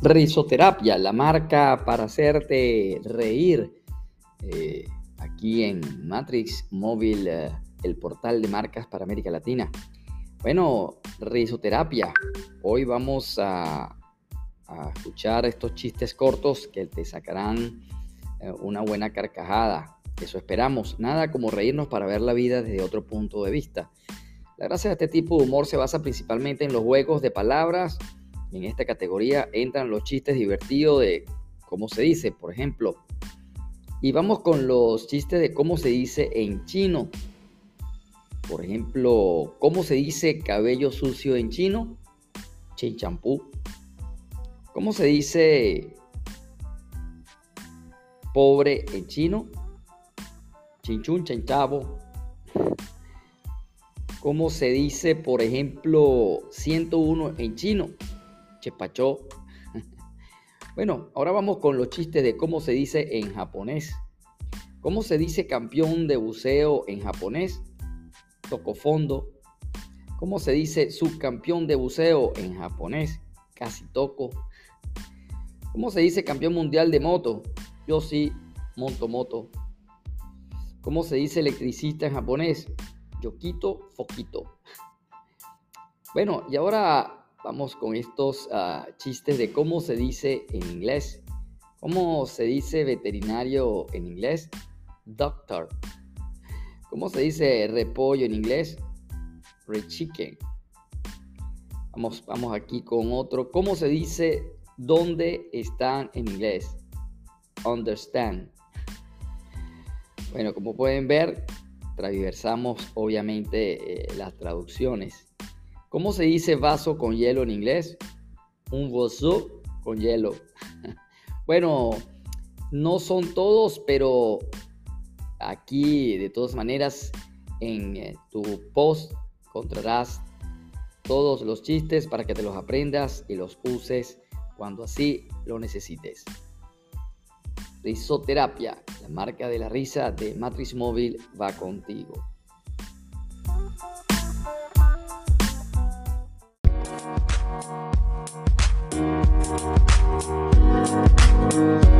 Risoterapia, la marca para hacerte reír. Eh, aquí en Matrix Móvil, eh, el portal de marcas para América Latina. Bueno, risoterapia. Hoy vamos a, escuchar estos chistes cortos que te sacarán eh, una buena carcajada. Eso esperamos. Nada como reírnos para ver la vida desde otro punto de vista. La gracia de este tipo de humor se basa principalmente en los juegos de palabras en esta categoría entran los chistes divertidos de cómo se dice, por ejemplo. Y vamos con los chistes de cómo se dice en chino. Por ejemplo, ¿cómo se dice cabello sucio en chino? Chin champú. ¿Cómo se dice pobre en chino? Chinchun chavo. ¿Cómo se dice, por ejemplo, 101 en chino? Chepachó. bueno, ahora vamos con los chistes de cómo se dice en japonés. ¿Cómo se dice campeón de buceo en japonés? Toco fondo. ¿Cómo se dice subcampeón de buceo en japonés? Casi toco. ¿Cómo se dice campeón mundial de moto? Yo sí, monto moto. ¿Cómo se dice electricista en japonés? Yo quito foquito. Bueno, y ahora vamos con estos ah, chistes de cómo se dice en inglés. ¿Cómo se dice veterinario en inglés? Doctor. ¿Cómo se dice repollo en inglés? Rechicken. Vamos, vamos aquí con otro. ¿Cómo se dice dónde están en inglés? Understand. Bueno, como pueden ver, transversamos obviamente eh, las traducciones. ¿Cómo se dice vaso con hielo en inglés? Un vaso con hielo. bueno, no son todos, pero aquí de todas maneras en eh, tu post encontrarás todos los chistes para que te los aprendas y los uses cuando así lo necesites. Risoterapia, la marca de la risa de Matrix Móvil va contigo. Thank you.